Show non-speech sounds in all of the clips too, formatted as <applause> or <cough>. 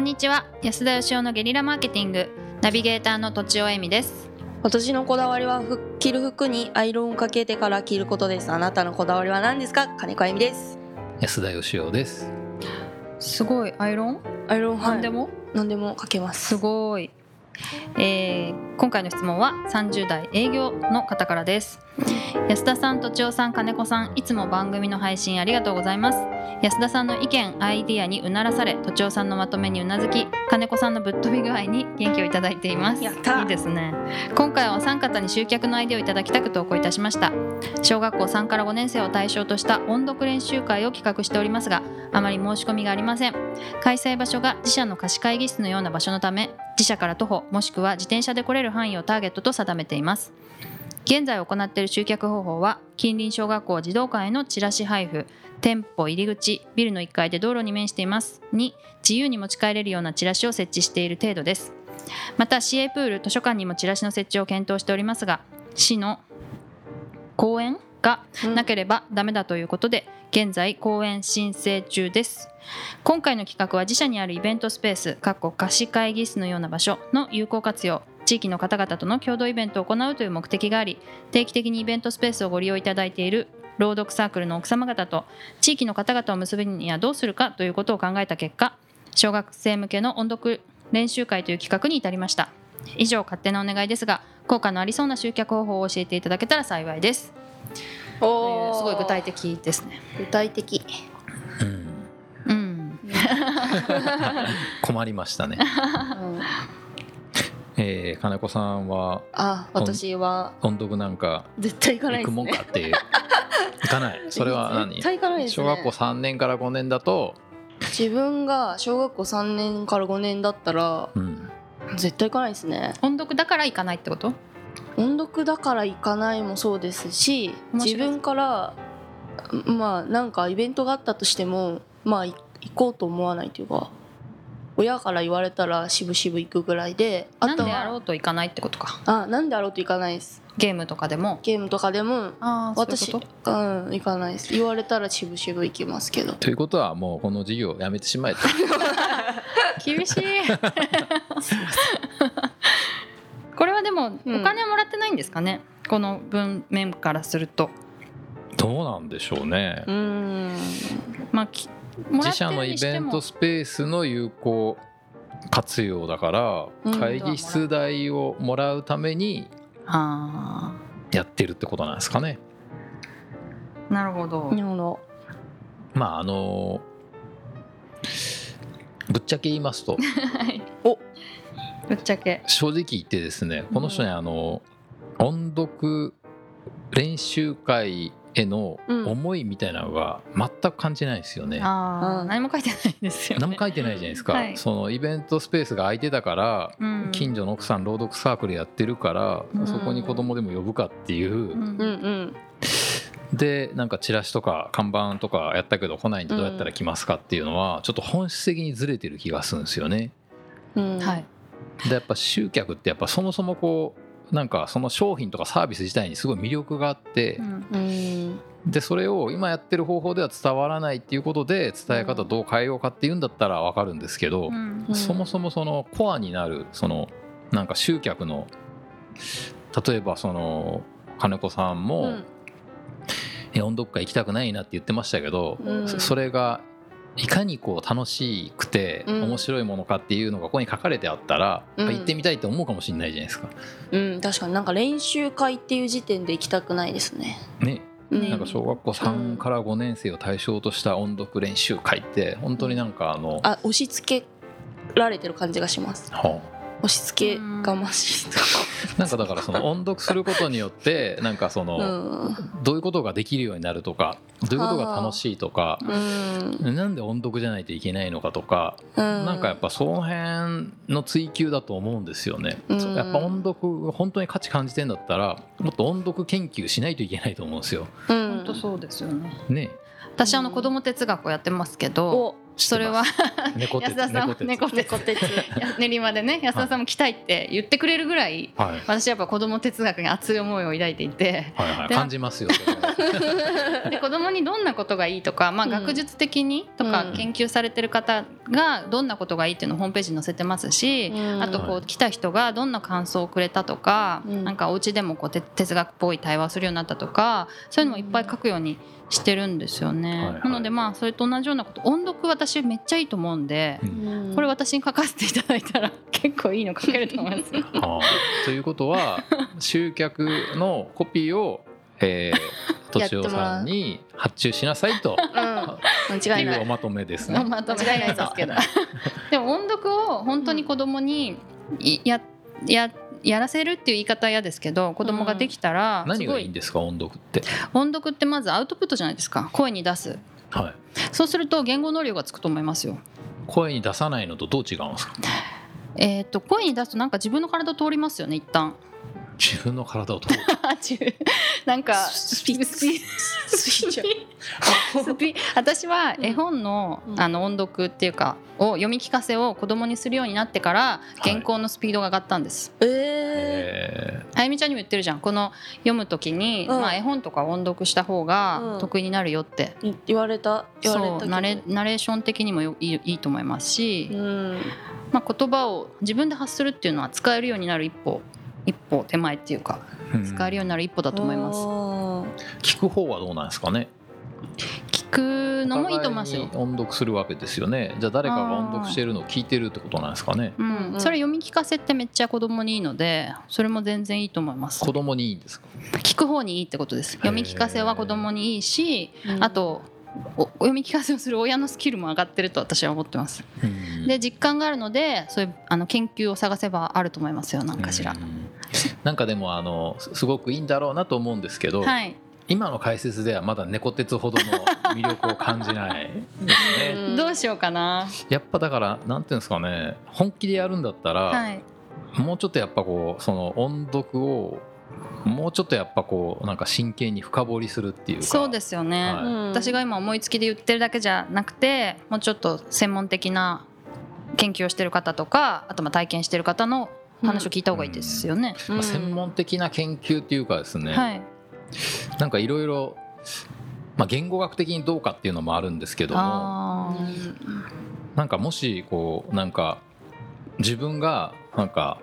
んにちは。安田義雄のゲリラマーケティング。ナビゲーターのとちおえみです。私のこだわりはふ着る服にアイロンをかけてから着ることです。あなたのこだわりは何ですか？金子あゆみです。安田義雄です。すごい。アイロン？アイロンはい。何でも？何でもかけます。すごい、えー今回の質問は30代営業の方からです安田さんとちおさん金子さんいつも番組の配信ありがとうございます。安田さんの意見アイディアにうならされとちおさんのまとめにうなずき金子さんのぶっ飛び具合に元気をいただいています。やった。いいですね。今回はお三方に集客のアイデアをいただきたく投稿いたしました。小学校3から5年生を対象とした音読練習会を企画しておりますがあまり申し込みがありません。開催場所が自社の貸し会議室のような場所のため自社から徒歩もしくは自転車で来れる範囲をターゲットと定めています現在行っている集客方法は近隣小学校児童館へのチラシ配布店舗入り口ビルの1階で道路に面していますに自由に持ち帰れるようなチラシを設置している程度です。また市営プール図書館にもチラシの設置を検討しておりますが市の公園がなければダメだということで現在公演申請中です。今回の企画は自社にあるイベントスペース貸し会議室のような場所の有効活用地域の方々との共同イベントを行うという目的があり定期的にイベントスペースをご利用いただいている朗読サークルの奥様方と地域の方々を結ぶにはどうするかということを考えた結果小学生向けの音読練習会という企画に至りました。以上勝手なお願いですが効果のありそうな集客方法を教えていただけたら幸いです。おー。すごい具体的ですね。具体的。うん。うん。<laughs> 困りましたね。う <laughs> んえー金子さんはあ私は。音読なんか絶対行かない行くもんですねかっていう。<laughs> 行かない。それは何？絶対行かないですね。小学校3年から5年だと自分が小学校3年から5年だったらうん。絶対行かないですね。音読だから行かないってこと？音読だから行かないもそうですし自分からまあなんかイベントがあったとしてもまあい行こうと思わないというか親から言われたら渋々行くぐらいであとなんであろはうと行かないってことか。あなんであろうと行かないです。ゲームとかでも？ゲームとかでもあ私うん行かないです。言われたら渋々行きますけど。ということはもうこの授業をやめてしまえと。<laughs> 厳しい。<laughs> これはでもうん。お金はもらってないんですかね、この文面からすると。どうなんでしょうね。うーん。まあき自社のイベントスペースの有効活用だからうん。会議室代をもらうためにあやってるってことなんですかね。あなるほど。なるほど。まああのぶっちゃけ言いますと。<laughs> はい。お。ぶっちゃけ。正直言ってですねこの人にあの音読練習会への思いみたいなのが全く感じないんですよね。うん。何も書いてないですよね。何も書いてないじゃないですか、はい。そのイベントスペースが空いてたから、うん。近所の奥さん朗読サークルやってるから、うん。そこに子供でも呼ぶかっていう、うん。うんうん。でなんかチラシとか看板とかやったけど来ないんでどうやったら来ますかっていうのはちょっと本質的にずれてる気がするんですよね。うん。はい。でやっぱ集客ってやっぱそもそもこうなんかその商品とかサービス自体にすごい魅力があってう、ん。うんでそれを今やってる方法では伝わらないっていうことで伝え方どう変えようかっていうんだったら分かるんですけど、うん。うんそもそもそのコアになるそのなんか集客の例えばその金子さんも、音読会行きたくないなって言ってましたけど、それがいかにこう楽しくてうん。面白いものかっていうのがここに書かれてあったら、うん。あ行ってみたいって思うかもしれないじゃないですか。うん確かに。なんか練習会っていう時点で行きたくないですね。ね、うん。なんか小学校3から5年生を対象とした音読練習会って本当になんかあの、あ押し付けられてる感じがします。は押し付けがましいと。あなんかだからその音読することによってなんかその、うん。どういうことができるようになるとかどういうことが楽しいとかうん。なんで音読じゃないといけないのかとか、うん。なんかやっぱその辺の追求だと思うんですよね。うん。やっぱ音読が本当に価値感じてんだったらもっと音読研究しないといけないと思うんですよ。うん。本当そうですよね。ね。私あの子供哲学をやってますけどおそれは。安田さん猫鉄。<laughs> 練馬でね安田さんも来たいって言ってくれるぐらいはい。私やっぱ子供哲学に熱い思いを抱いていて。はいはい。で感じますよで子供にどんなことがいいとか、まあ、うん学術的にとかうん。研究されてる方がどんなことがいいっていうのをホームページに載せてますし、うん。あとこはう来た人がどんな感想をくれたとか、うん。なんかお家でもこうて哲学っぽい対話をするようになったとかそういうのもいっぱい書くようにしてるんですよね。はいはいなのでまあそれと同じようなこと音読私めっちゃいいと思うんでう。んこれ私に書かせていただいたら結構いいの書けると思います。<laughs> ということは集客のコピーを、えー、<laughs> とちおさんに発注しなさいとうん間違いないおまとめですね。まあ間違いないですけど <laughs> でも音読を本当に子供にいやややらせるっていう言い方は嫌ですけど子供ができたらす何ごいがいいんですか？音読って。音読ってまずアウトプットじゃないですか声に出すはい。そうすると言語能力がつくと思いますよ。声に出さないのとどう違うんですか？えー、と声に出すとなんか自分の体通りますよね一旦自分の体を通る。<laughs> なんかスピスピスピ <laughs> スピ私は絵本の,、うん。あの音読っていうかを読み聞かせを子供にするようになってからい。原稿のスピードが上がったんです。ええあゆみちゃんにも言ってるじゃん。この読む時に、うん。まあ、絵本とか音読した方がうん。得意になるよって、ー言われた？言われたナレナレーション的にもよいいいいと思いますし、うん。まあ、言葉を自分で発するっていうのは使えるようになる一歩一歩手前っていうかー使えるようになる一歩だと思います。聞く方はどうなんですかね？聞くのもいいと思いますよ。音読するわけですよね。じゃあ誰かが音読してるのを聞いてるってことなんですかね？ううんうん。ん、それ読み聞かせってめっちゃ子供にいいのでそれも全然いいと思います。子供にいいんですか？聞く方にいいってことです。読み聞かせは子供にいいしうん。あとお読み聞かせをする親のスキルも上がってると私は思ってます。うん。で実感があるのでそういうあの研究を探せばあると思いますよなんかしら。うん <laughs> なんかでもあのすすごくいいんだろうなと思うんですけど、はい。今の解説ではまだ猫鉄ほどの魅力を感じないですね。うん。どうしようかな。やっぱだからなんていうんですかね本気でやるんだったら、はい。もうちょっとやっぱこうその音読をもうちょっとやっぱこうなんか真剣に深掘りするっていうか。そうですよね、はい。うん。私が今思いつきで言ってるだけじゃなくてもうちょっと専門的な研究をしてる方とかあとまあ体験してる方の話を聞いた方がいいですよね、まあ専門的な研究っていうかですね、はい。なんかいろいろまあ言語学的にどうかっていうのもあるんですけどもなんかもしこうなんか自分がなんか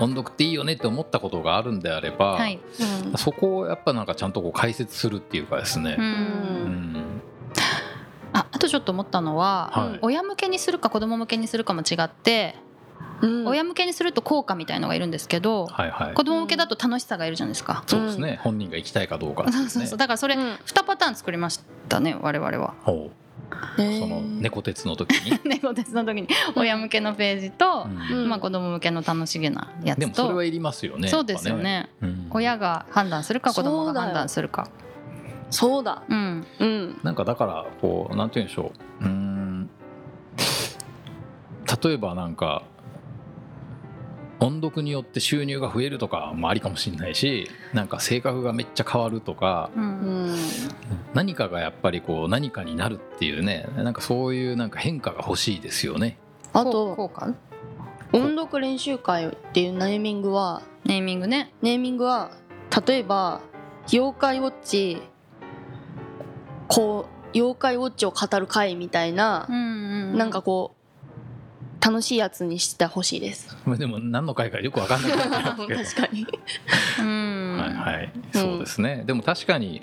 音読っていいよねって思ったことがあるんであれば、はい。うんそこをやっぱなんかちゃんとこう解説するっていうかですね。うん。ああとちょっと思ったのは、はい。親向けにするか子供向けにするかも違って、うん。親向けにすると効果みたいのがいるんですけど、はいはい。子供向けだと楽しさがいるじゃないですか、そうですね、本人が行きたいかどうか。ですねそうそうそう。だからそれうん。2パターン作りましたね我々は。ほう。その猫鉄の時に、<laughs> 猫鉄の時に。親向けのページと、うん。うんまあ、子供向けの楽しげなやでつと。もそれはいりますよねそうですよね。やっぱうん。親が判断するか子供が判断するか。そうだ。うん。うん。なんかだからこうなんて言うんでしょう。うーん。例えばなんか音読によって収入が増えるとかもありかもしれないしなんか性格がめっちゃ変わるとかううん。ん何かがやっぱりこう何かになるっていうねなんかそういうなんか変化が欲しいですよね。あと音読練習会っていうネーミングはネーミングね。ネーミングは例えば妖怪ウォッチこう妖怪ウォッチを語る会みたいなう、んうん。なんかこう楽しいやつにしてほしいです。まあでも何の回かよく分かんなくなってますけど。<laughs> 確かに。うん。はいはい、うん。そうですね。でも確かに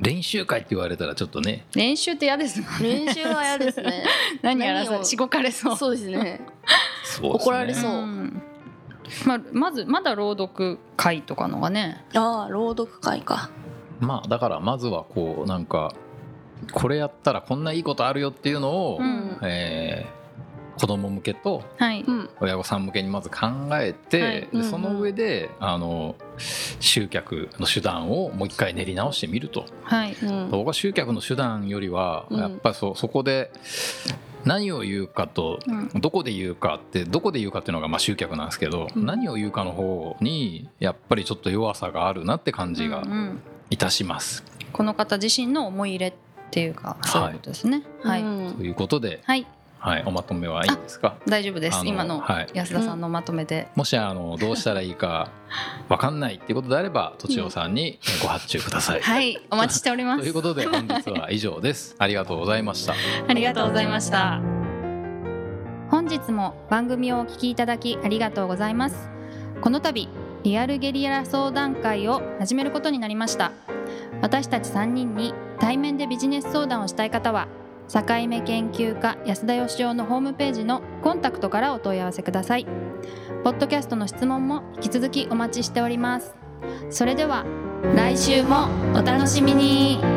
練習会って言われたらちょっとね。練習って嫌です練習は嫌ですね。<laughs> 何やらさしごかれそう。そうですね。そうですね。怒られそう。うん。まあ、まずまだ朗読会とかのがね。ああ朗読会か。まあだからまずはこうなんかこれやったらこんないいことあるよっていうのを、うん。えー子供向けと親御さん向けにまず考えて、その上であの集客の手段をもう一回練り直してみると。はい。うん。僕は集客の手段よりはうん。やっぱりそそこで何を言うかとうん。どこで言うかってどこで言うかっていうのがまあ集客なんですけど、うん。何を言うかの方にやっぱりちょっと弱さがあるなって感じがいたします。この方自身の思い入れっっていうかそういうことですね。はい、うん。ということで、はいはい、おまとめはいいですか？大丈夫です。今のはい。安田さんのまとめで、もしあのどうしたらいいかわかんないっていうことであればとちおさんにご発注ください。はいお待ちしております。ということで <laughs> 本日は以上です。ありがとうございました。ありがとうございました。本日も番組をお聞きいただきありがとうございます。この度リアルゲリラ相談会を始めることになりました。私たち3人に対面でビジネス相談をしたい方は境目研究家安田義雄のホームページのコンタクトからお問い合わせください。ポッドキャストの質問も引き続きお待ちしております。それでは来週もお楽しみに。